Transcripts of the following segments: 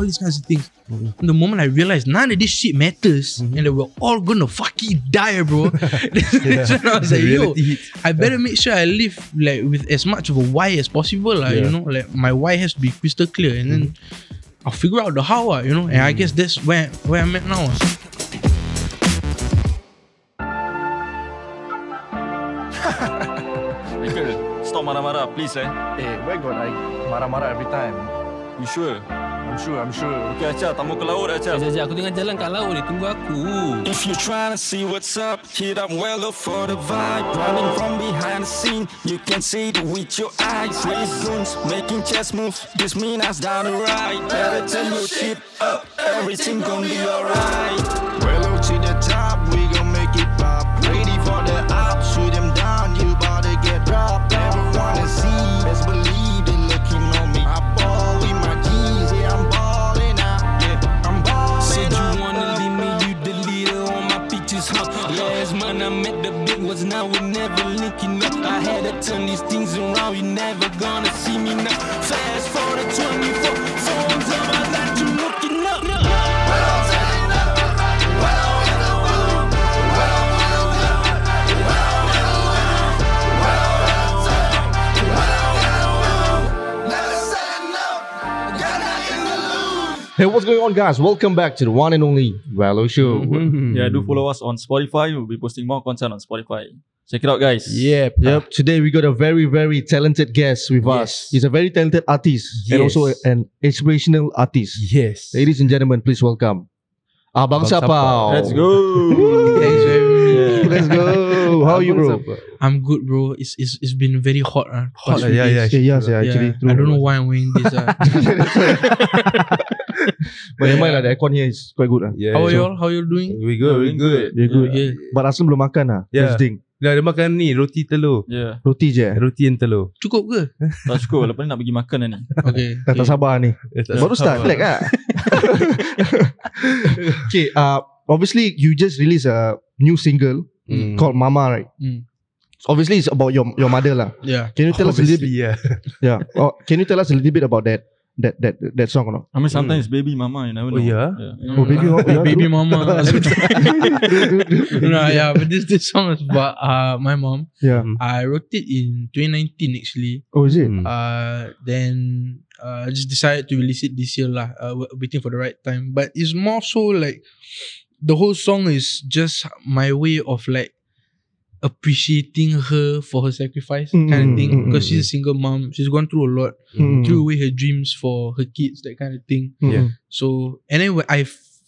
all these kinds of things. The moment I realized none of this shit matters and that we're all gonna fucking die, bro. That's when I was like, yo, I better make sure I live like with as much of a why as possible, lah. You Yeah. know, like my why has to be crystal clear, and then I'll figure out the how, ah, you know. And I guess that's where where I'm at now. ah. Michael, stop marah-marah, please eh. Eh, where got I marah-marah every time? You sure? I'm sure, I'm sure. Okay, Acha, tamu ke laut, Acha. Sekejap, sekejap. Aku tengah jalan kat laut ni. Tunggu aku. If you're trying to see what's up, hit up well up for the vibe. Running from behind the scene, you can see it with your eyes. Raise guns, making chess moves. This mean us down the right. Better turn your shit up, everything gon' be alright. Well up to the top, I met the big ones, now we never linking up. I had to turn these things around, you never gonna see me now. Fast forward to 24, phones on my lap, Hey, what's going on, guys? Welcome back to the one and only Valo Show. Yeah, do follow us on Spotify. We'll be posting more content on Spotify. Check it out, guys. Yep. Yep. Today we got a very, very talented guest with us. He's a very talented artist and Yes. also an inspirational artist. Yes. Ladies and gentlemen, please welcome Abang Abang Sapau. Sapau. Let's go. Thanks. Yeah. Let's go. How are you, bro? I'm good, bro. It's it's it's been very hot, uh, Hot, uh, yeah, yeah. Yeah, yeah, Yeah, actually. I don't know why I'm wearing this. Uh. But never mind lah, the aircon here is quite good. lah. Yeah. How are so- y'all? How you doing? We good, we good. Very good. Yeah. But Aslam belum makan lah. Yeah. First thing. Dah ada makan ni, roti telur. Yeah. Roti je. eh? Roti and telur. Cukup ke? Tak cukup. Lepas ni nak pergi makan dah ni. Okay. Dah tak sabar ni. Eh, tak Baru start sabar. lag ah. okay, uh, obviously you just released a new single Mm. called Mama, right? Mm. Obviously it's about your your mother lah. Yeah. Can you tell us a little bit? Yeah. Yeah. Oh, can you tell us a little bit about that that that that song or not? I mean, sometimes baby mama, you never know. Oh, know. yeah? Oh, baby, mama, yeah, baby mama. No, yeah, but this this song is about uh my mom. Yeah. I wrote it in 2019 actually. Oh, is it? Mm. Uh, then uh, I just decided to release it this year lah. Uh, waiting for the right time. But it's more so like the whole song is just my way of like appreciating her for her sacrifice kind of Mm, thing. mm, Because mm, she's a single mom. She's gone through a lot. Mm. Threw away her dreams for her kids, that kind of thing. Mm. Yeah. So and then I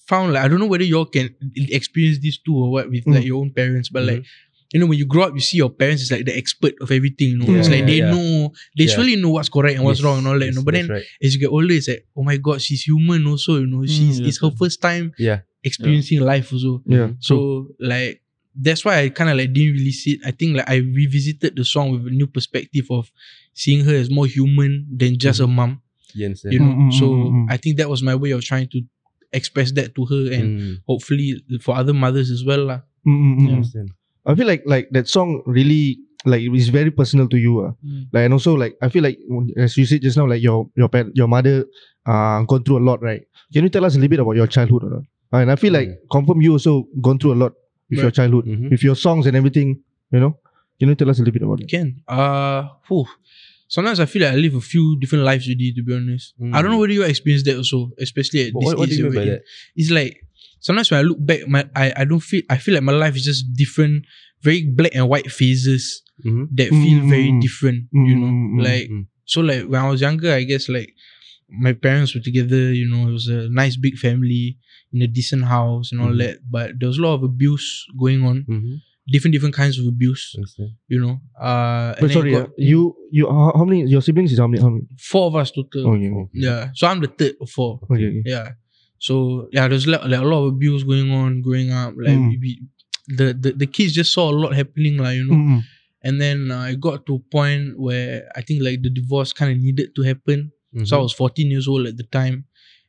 found like I don't know whether y'all can experience this too or what with like Mm. your own parents, but like you know when you grow up, you see your parents is like the expert of everything. You know, it's Yeah, like they yeah. know they Yeah. surely know what's correct and what's Yes, wrong and all that. You know, but then right. as you get older, it's like oh my god, she's human also. You know, she's yeah, it's her first time Yeah. Experiencing life also. Yeah. So like that's why I kind of like didn't release it. I think like I revisited the song with a new perspective of seeing her as more human than just a mom Yes. you know Mm, mm, so mm, mm. i think that was my way of trying to express that to her and Mm. hopefully for other mothers as well lah. Mm, mm, mm. Understand. I feel like like that song really like it's very personal to you. Uh. Mm. Like and also like I feel like as you said just now, like your your par- your mother uh gone through a lot, right? Can you tell us a little bit about your childhood or not? And I feel like confirm you also gone through a lot with your childhood, Mhm. with your songs and everything. You know, can you tell us a little bit about it? can uh whew. sometimes i feel like i live a few different lives already to be honest Mm. i don't know whether you experience that also especially at this What, what do age you mean by that? it's like sometimes when i look back my I, I don't feel i feel like my life is just different very black and white phases Mhm. that feel very Mm. different you know Mm, mm, mm, like mm. so like when i was younger i guess like my parents were together you know it was a nice big family in a decent house and all Mhm. that but there was a lot of abuse going on Mhm. different different kinds of abuse you know uh But sorry, got uh, you you how, how many your siblings is how many? How many? four of us total Oh, yeah. yeah so i'm the third of four Okay, okay. yeah so yeah there's like, like a lot of abuse going on growing up like Mm. we, we- the, the the kids just saw a lot happening like you know Mm, and then uh, it got to a point where i think like the divorce kind of needed to happen So I was 14 years old at the time.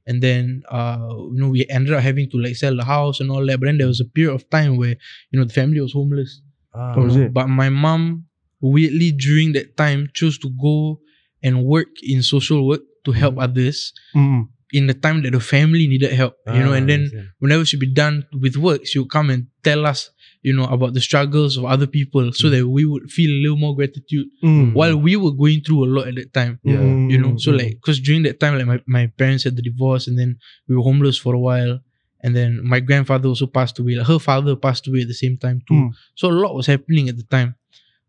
And then uh, you know, we ended up having to like sell the house and all that. But then there was a period of time where, you know, the family was homeless. Ah. Oh, is it? But my mom weirdly during that time chose to go and work in social work to help others. Mm, in the time that the family needed help, you know, and then whenever she'd be done with work, she would come and tell us, you know, about the struggles of other people so that we would feel a little more gratitude Mm. while we were going through a lot at that time. Yeah. You know, so Mm. like, because during that time, like my, my parents had the divorce and then we were homeless for a while. And then my grandfather also passed away. Like her father passed away at the same time too. Mm. So a lot was happening at the time.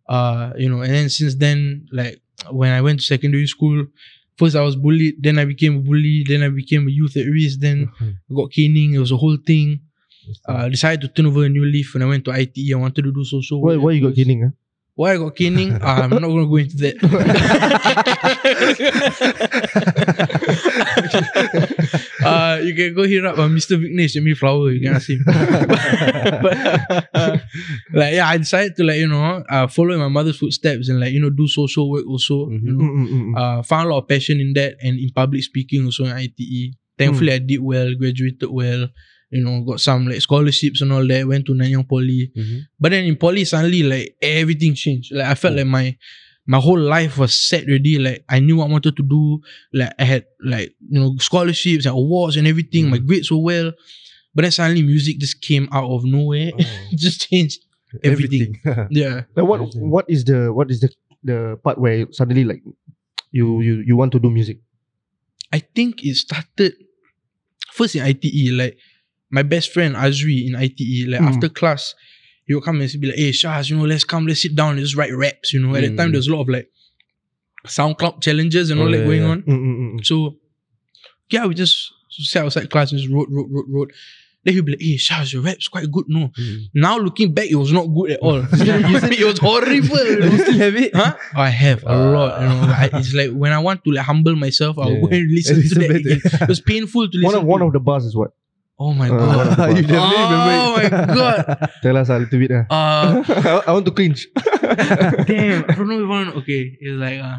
Uh, you know, and then since then, like when I went to secondary school, first I was bullied, then I became a bully, then I became a youth at risk, then I got caning, it was a whole thing. Uh, decided to turn over a new leaf when I went to ITE. I wanted to do social Why, work. why you got caning? Huh? Why I got caning? uh, I'm not going to go into that. uh, you can go hit up uh, Mr. Vignesh, and me flower. You can ask him. but, uh, like yeah, I decided to like you know uh, follow in my mother's footsteps and like you know do social work also. You Mhm. know, Mm, mm, mm, mm. uh, found a lot of passion in that and in public speaking also in ITE. Thankfully, I did well, graduated well. You know, got some like scholarships and all that. Went to Nanyang Poly. Mhm. But then in poly, suddenly like everything changed. Like I felt like my my whole life was set already. Like I knew what I wanted to do. Like I had like you know scholarships and awards and everything. My grades were well. But then suddenly music just came out of nowhere. it just changed everything. Yeah. Like what what is the what is the the part where suddenly like you you you want to do music? I think it started first in ITE. Like my best friend Azri in ITE. Like Mm. after class, he would come and be like, "Hey Shaz, you know, let's come, let's sit down, let's write raps." You know, at that time Mm. there's a lot of like SoundCloud challenges and all Oh, that yeah, going yeah. on. Mm, mm, mm, mm. So yeah, we just sat outside class and just wrote, wrote, wrote, wrote. Then he'd be like, hey, Shaz, your rap's quite good, no? Mm. Now looking back, it was not good at all. it was horrible. You still have it? Huh? I have a lot. You know, I, it's like when I want to like humble myself, I'll go and listen to that again. It was painful to listen. One of one of the bars is what? Oh my Uh, god! you definitely remember oh my god! Tell us a little bit. Uh. Uh, I want to cringe. damn, I don't know if I want. Okay, it's like uh,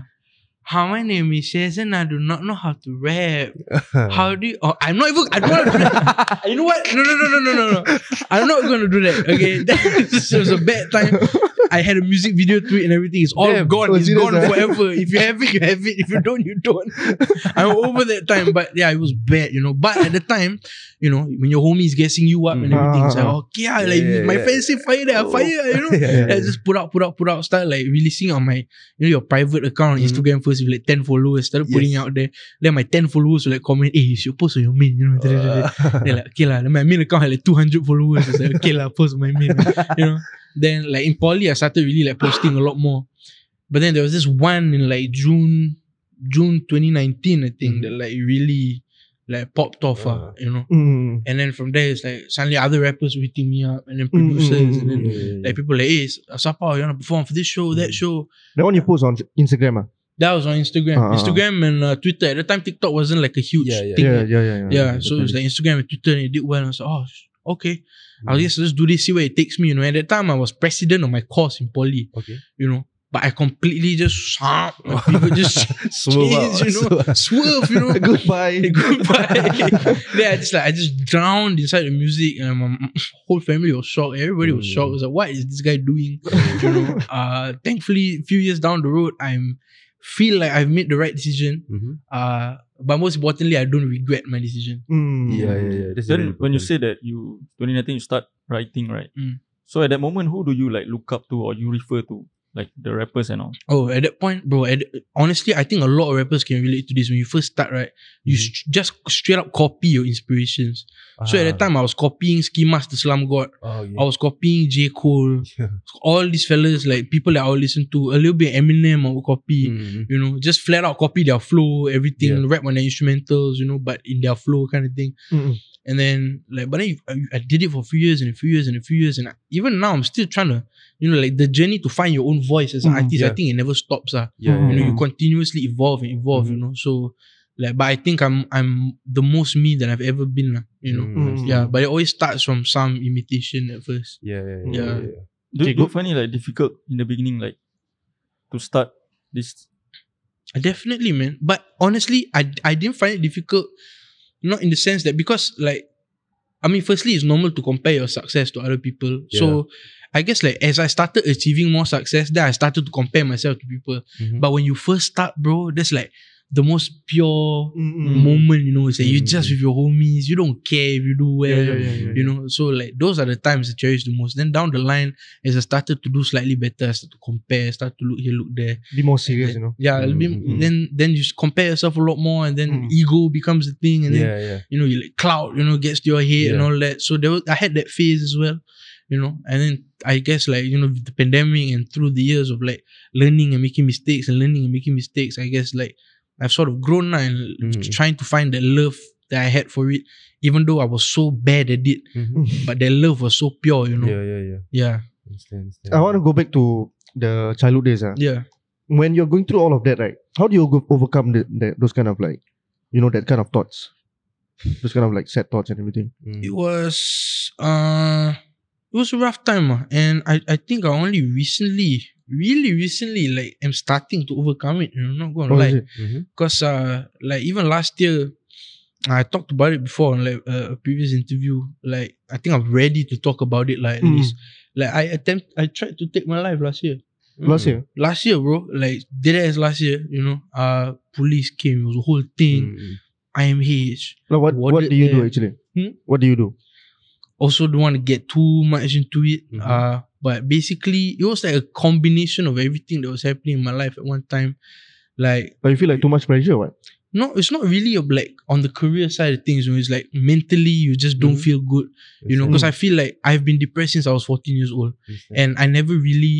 Hi, my name is Shaz and I do not know how to rap. How do you? Oh, I'm not even. I don't want to do that. You know what? No, no, no, no, no, no, no. I'm not going to do that. Okay, that was, was a bad time. I had a music video to it and everything. It's all Damn. gone. It's gone ah? forever. If you have it, you have it. If you don't, you don't. I'm over that time. But yeah, it was bad, you know. But at the time, you know, when your homie is guessing you up and Mm. everything, it's like, Ah, ah, okay, ah, like Yeah, my yeah. friends say fire there, fire, you know. Yeah, I just put out, put out, put out, start like releasing on my, you know, your private account on Mhm. Instagram first with like 10 followers, started putting Yes. it out there. Then my 10 followers will like comment, hey, you should post on your main, you know. da. Then like, okay lah, then my main account had like 200 followers. It's like, okay lah, post on my main, you know. Then like in poly, I started really like posting a lot more. But then there was this one in like June, June 2019, I think, Mhm. that like really like popped off, ah, Ah. you know. Mm. And then from there, it's like suddenly other rappers hitting me up, and then Mm, mm, producers, mm, and then Yeah, like people like, hey, Sapa, you wanna perform for this show, that Mm. show? That one you post on Instagram. Ah. That was on Instagram, ah. Instagram and uh, Twitter. At the time, TikTok wasn't like a huge Yeah, yeah. thing. Yeah, yeah, yeah, yeah. Yeah, so it was like Instagram and Twitter, and it did well. And I was like, oh, okay, I'll just let's do this, see where it takes me. You know, at that time, I was president of my course in poly. Okay. You know, but I completely just my people just Swerve out. you know, swerve, you know. Goodbye. Goodbye. then I just like I just drowned inside the music, and my m- whole family was shocked. Everybody was Mm. shocked. It was like, what is this guy doing? you know. Uh, thankfully, a few years down the road, I'm feel like I've made the right decision. Mhm. Uh, but most importantly, I don't regret my decision. Mm. Yeah, yeah, yeah. That's Then very when you say that you 2019 you start writing, right? Mm. So at that moment, who do you like look up to or you refer to? Like the rappers and all. Oh, at that point, bro. At, honestly, I think a lot of rappers can relate to this. When you first start, right, you Mhm. st- just straight up copy your inspirations. So at that Ah. time, I was copying Ski Master Slum God. oh, yeah. I was copying J Cole. Yeah. All these fellas, like people that I would listen to, a little bit Eminem, I would copy. Mhm. You know, just flat out copy their flow, everything, Yeah. rap on their instrumentals, you know, but in their flow kind of thing. Mm. And then, like, but then you- I, I did it for a few years and a few years and a few years. And I, even now, I'm still trying to, you know, like the journey to find your own voice as an Mm, artist, I think it never stops. Uh. Yeah. You know, you continuously evolve and evolve, you know. So, like, but I think I'm I'm the most me that I've ever been, uh, you know. Mm. Yeah, but it always starts from some imitation at first. Yeah, yeah, Yeah. yeah. yeah. Do, Okay, do you find it like difficult in the beginning, like to start this? Definitely, man. But honestly, I I didn't find it difficult. Not in the sense that because like, I mean, firstly, it's normal to compare your success to other people. So I guess like as I started achieving more success, then I started to compare myself to people. Mhm. But when you first start, bro, that's like the most pure Mm-mm. moment, you know. It's like you're Mm. just with your homies, you don't care if you do well, Yeah, yeah, yeah, you know. So like those are the times I cherish the most. Then down the line, as I started to do slightly better, I started to compare, start to look here, look there. Be more serious, you know. Yeah, it'll be- Mm, mm, then then you compare yourself a lot more, and then Mm. ego becomes the thing, and then you know, you like cloud, you know, gets to your head and all that. So there was, I had that phase as well, you know. And then I guess like, you know, the pandemic and through the years of like learning and making mistakes and learning and making mistakes, I guess like I've sort of grown now and Mhm. trying to find the love that I had for it, even though I was so bad at it, Mhm. but that love was so pure, you know. Yeah, yeah, yeah. Yeah. Understand, understand. I want to go back to the childhood days. ah. Yeah. When you're going through all of that, right? How do you go overcome the, the, those kind of like, you know, that kind of thoughts? Those kind of like sad thoughts and everything. Mm. It was uh it was a rough time ah. and I, I think I only recently really recently like am starting to overcome it, know, not gonna Oh, lie. Because uh, like even last year, I talked about it before like uh, a previous interview. Like I think I'm ready to talk about it. Like at Mm. least, like I attempt, I tried to take my life last year. Last year. Last year, bro. Like did as last year. You know, uh, police came. It was a whole thing. Mm. IMH. Like what, What what, did do you do actually? Hmm? What do you do? Also, don't want to get too much into it. Mhm. Uh, but basically, it was like a combination of everything that was happening in my life at one time. Like Like you feel like too much pressure, what? no, it's not really a, like on the career side of things. You know, it's like mentally you just don't Mhm. feel good. You know, because I feel like I've been depressed since I was 14 years old, and I never really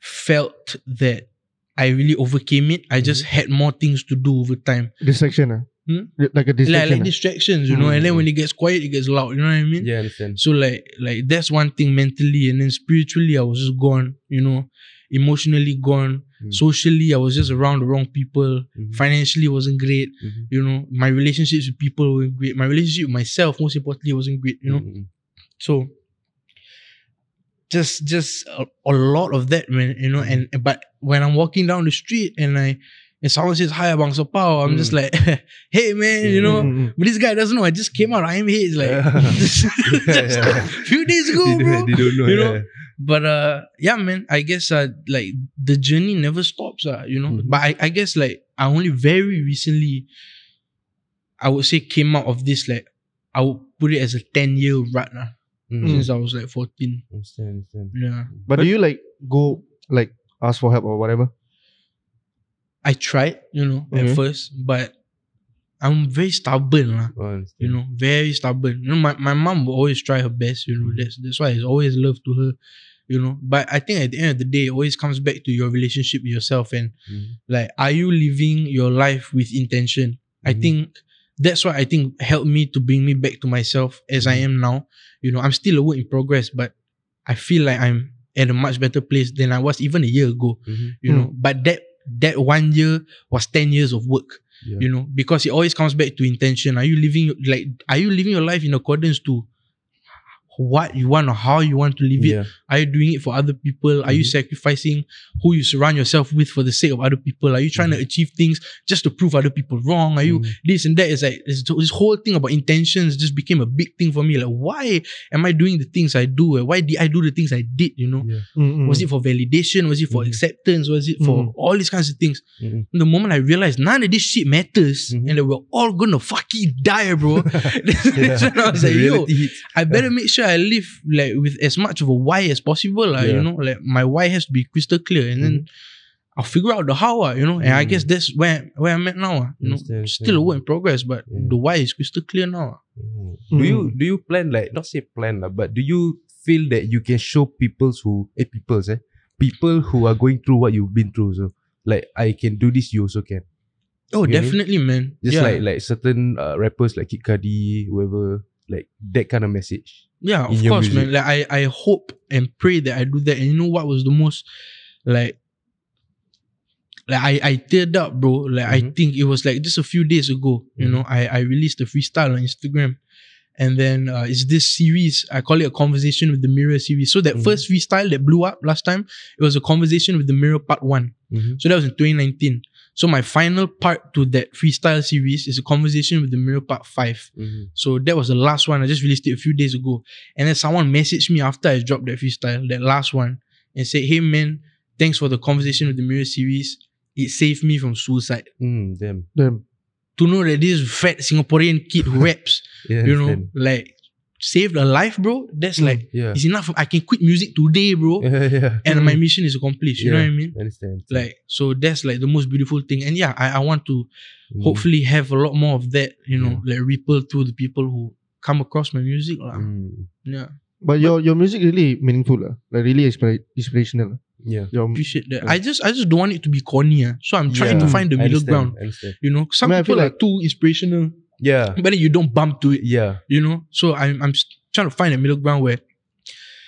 felt that I really overcame it. I just had more things to do over time, Distraction, ah. Hmm? Like a distraction. like ah? distractions, you know. And then Mhm. when it gets quiet, it gets loud. You know what I mean? yeah, I understand. So like like that's one thing mentally, and then spiritually I was just gone. You know, emotionally gone. Mm. Socially, I was just around the wrong people. Mhm. Financially, wasn't great. Mhm. You know, my relationships with people weren't great. My relationship with myself, most importantly, wasn't great. You know, Mm, so just just a, a lot of that, man. You know, and but when I'm walking down the street and I and someone says hi, Abang Sapau, I'm just Mm. like, hey man, you know. Mm, mm, mm. But this guy doesn't know. I just came out. I'm here. It's like just, Yeah, just yeah. a few days ago, they, bro. they don't know. You know, yeah. But uh, yeah, man. I guess uh, like the journey never stops. Uh, you know. Mhm. But I, I guess like I only very recently, I would say came out of this like I would put it as a ten year run uh, Mm. since I was like fourteen. Understand, understand. Yeah. But do you like go like ask for help or whatever? I tried, you know, Okay. at first, but I'm very stubborn, lah. Oh. You know, very stubborn. You know, my, my mom will always try her best. You know, that's that's why it's always love to her. You know, but I think at the end of the day, it always comes back to your relationship with yourself and Mhm. like, are you living your life with intention? I Mhm. think that's what I think helped me to bring me back to myself as I am now. You know, I'm still a work in progress, but I feel like I'm at a much better place than I was even a year ago. Mhm. You know, but that that one year was ten years of work Yeah. you know because it always comes back to intention are you living like are you living your life in accordance to what you want or how you want to live it. Are you doing it for other people? Are you Mhm. sacrificing who you surround yourself with for the sake of other people? Are you trying to achieve things just to prove other people wrong? Are you Mhm. this and that? It's like this, this whole thing about intentions just became a big thing for me. Like why am i doing the things i do? Why did i do the things i did you know? Yeah. Was it for validation? Was it for Mhm. acceptance? Was it for all these kinds of things? The moment I realized none of this shit matters Mhm. and that we're all gonna fucking die, bro. I was like, yo. I better make sure I live like with as much of a why as possible. Like, Yeah. you know, like my why has to be crystal clear and then I'll figure out the how, ah, you know. And I Mhm. guess that's where where I'm at now. ah, You know, Understand, still a understand. work in progress, but Yeah. the why is crystal clear now. Mhm. Mm. Do you do you plan like not say plan lah, but do you feel that you can show people's who eh people's eh people who are going through what you've been through so like I can do this you also can Oh, You know? definitely, man. just yeah. like like certain uh, rappers like Kid Cudi whoever like that kind of message Yeah, of course, man. Like I, I hope and pray that I do that. And you know what was the most like like I, I teared up, bro. Like I Mhm. think it was like just a few days ago, you Mhm. know, I, I released a freestyle on Instagram. And then uh, it's this series, I call it a conversation with the mirror series. So that Mhm. first freestyle that blew up last time, it was a conversation with the mirror part one. Mhm. So that was in 2019. So my final part to that freestyle series is a conversation with the mirror part five. Mhm. So that was the last one. I just released it a few days ago. And then someone messaged me after I dropped that freestyle, that last one, and said, Hey man, thanks for the conversation with the mirror series. it saved me from suicide. Mm, damn. Damn. To know that this fat Singaporean kid who raps, Yeah, you know, understand. like saved a life, bro. That's like yeah. it's enough. I can quit music today, bro, yeah, yeah. and my mission is accomplished. You know what I mean? I understand. Like so, that's like the most beautiful thing. And yeah, I, I want to Mm. hopefully have a lot more of that. You know, like ripple through the people who come across my music, lah. Mm, Yeah, But your your music really meaningful, lah. like really inspira- inspirational. lah. yeah. Your, appreciate that. I just I just don't want it to be corny. ah. So I'm trying Yeah. to find the middle ground. You know, some I mean, I people feel are too inspirational, Yeah. but then you don't bump to it. Yeah. You know, so I'm I'm trying to find a middle ground where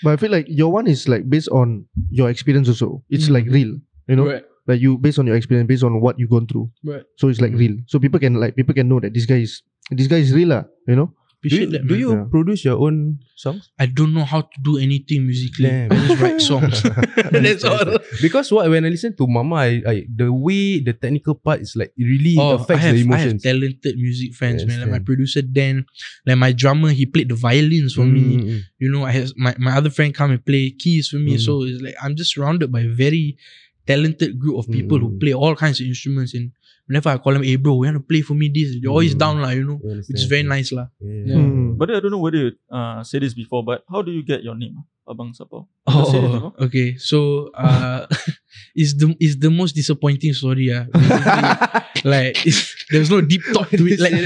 but I feel like your one is like based on your experience also. It's Mm. like real. You know, Right. like you based on your experience, based on what you gone through. Right. So it's like Mm. real. So people can like people can know that this guy is this guy is real, lah. You know. Do you, that. do man. you Yeah. produce your own songs? I don't know how to do anything musically. Damn. I just write songs. That's all. Because what when I listen to Mama, I, I the way the technical part is like really Oh, affects have, the I have emotions. talented music friends, man. Like my producer Dan, like my drummer, he played the violins for Mm, me. mm. You know, I have my, my other friend come and play keys for me. Mm. So it's like I'm just surrounded by very talented group of people who Mm. play all kinds of instruments. And whenever I call him, hey bro, you want to play for me this? You're always Mm. down, lah, you know, I which is very nice, lah. Yeah. Yeah. Mm. But I don't know whether you uh, said this before, but how do you get your name, ah? Abang Sapau? You said it before? Oh, okay. So, uh, it's the it's the most disappointing story. Ah, like it's, there's no deep thought to it. Like,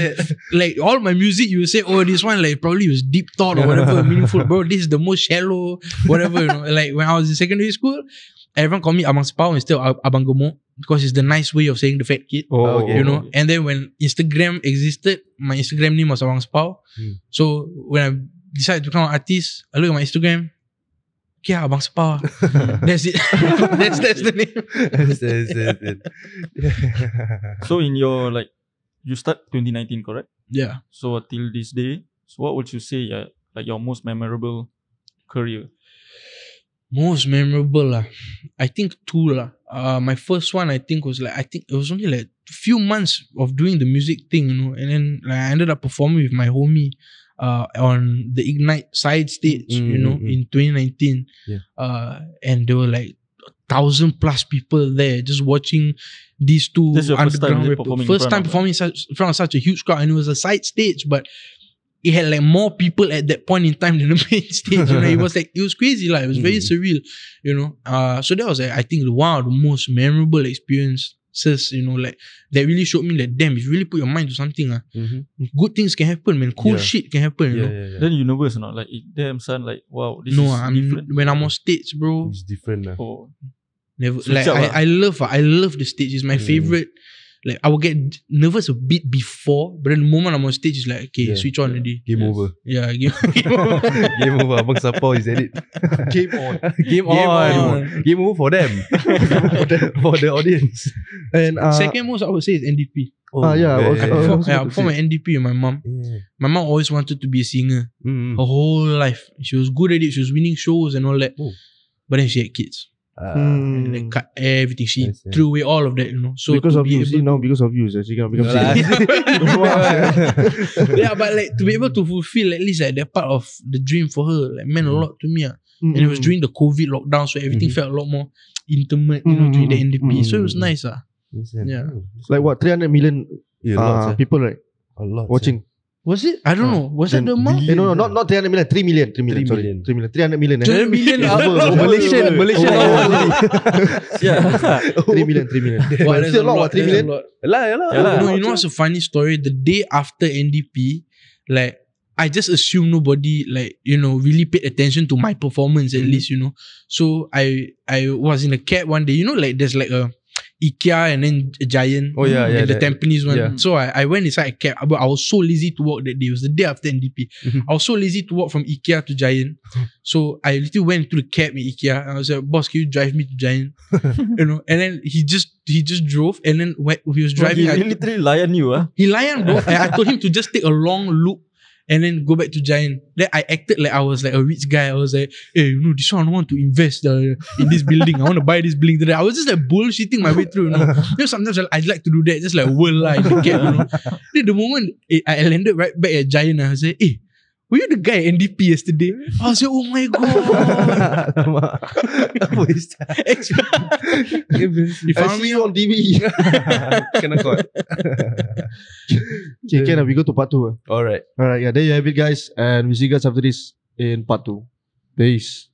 like all my music, you say, oh, this one like probably was deep thought or whatever, meaningful. Bro, this is the most shallow, whatever. You know, like when I was in secondary school, everyone called me Abang Spau instead of Ab- Abang Gemuk because it's the nice way of saying the fat kid. Oh, okay. You know, and then when Instagram existed, my Instagram name was Abang Spau. Hmm. So when I decided to become an artist, I look at my Instagram. Okay, ah, Abang Spau. that's it. that's that's the name. Understand, understand, understand. So in your like, you start 2019, correct? Yeah. So till this day, so what would you say uh, like your most memorable career? Most memorable lah. I think two lah. Uh, my first one I think was like I think it was only like a few months of doing the music thing, you know, and then like, I ended up performing with my homie uh on the Ignite side stage, you Mm, know, mm, in 2019. Yeah. Uh, and there were like a thousand plus people there just watching these two This is your first time, underground is it, rappers. performing First time performing such, in front of such a huge crowd, and it was a side stage, but it had like more people at that point in time than the main stage. You know, it was like it was crazy, like it was very Mm. surreal. You know, uh, so that was like, I think one of the most memorable experiences. You know, like that really showed me that damn, if you really put your mind to something, uh, Mhm. good things can happen, man. Cool Yeah. shit can happen. You Yeah, know, yeah, yeah. Then you nervous or not? Like, damn son, like wow, this no, is I mean different. when I'm on stage, bro, It's different lah. Oh, Never Switch like up I, ah. I love I love the stage. It's my Mm. favorite. Like I will get nervous a bit before, but then the moment I'm on stage, it's like okay, Yeah. switch on already. Game Yes. over. Yeah, game, game over. Game over. Abang is at it. Game on. Game, Game on. on. Game over for them. for the audience. And uh, Second most I would say is NDP. Ah, yeah, I Uh, yeah, I got to perform at NDP with my mom. Yeah. My mom always wanted to be a singer Mm. her whole life. She was good at it. She was winning shows and all that. Oh. But then she had kids. Ah. And mm, then cut everything. She Yes, yeah. threw away all of that, you know. So because of be you, see now because of you, so she cannot become No lah. yeah, but like to be able to fulfill at least like that part of the dream for her, like meant a Mm. lot to me. ah. Mm, And it was mm. during the COVID lockdown, so everything Mhm. felt a lot more intimate, you know, Mm, during the mm, NDP. So it was mm. nice, ah. Understand. Yeah. Oh, like what 300 million Yeah, uh, lots, people right A lot. watching. Was it? I don't know. Was that then the amount? Eh, no, no, not not 300 million, 3 million, 3 million, Three sorry, million. 3 million, 300 million. eh. 300 million Oh, ah. over, over. Malaysian, Malaysian. Oh, yeah. 3 million, 3 million. Wow, that's still a lot, what, 3 that's a lot. Lah, ya lah. Lah. No, you know what's a funny story? The day after NDP, like I just assumed nobody like you know really paid attention to my performance at Mhm. least you know. So I I was in a cab one day. You know, like there's like a IKEA and then a Giant. Oh, yeah, yeah, in the that- Tampines one. yeah. So I, I went inside a cab, but I was so lazy to walk that day. It was the day after NDP. Mhm. I was so lazy to walk from IKEA to Giant. so I literally went to the cab in IKEA and I was like, "Boss, can you drive me to Giant?" you know, and then he just he just drove, and then when he was driving, he I- literally lion you, ah. he lion bro. I, I told him to just take a long loop and then go back to Giant. Then I acted like I was like a rich guy. I was like, hey, you know, this one I want to invest uh, in this building. I want to buy this building. I was just like bullshitting my way through. You know, you know sometimes I, I like to do that, just like whirl in the cab. You know, then the moment eh, I landed right back at Giant, I was like, hey. Were you the guy at NDP yesterday? I was like, oh my god. Apa is that? you I found me on TV. Kena caught. okay, can we go to part two? ah? Alright. Alright, yeah, there you have it, guys. And we see you guys after this in part two. Peace.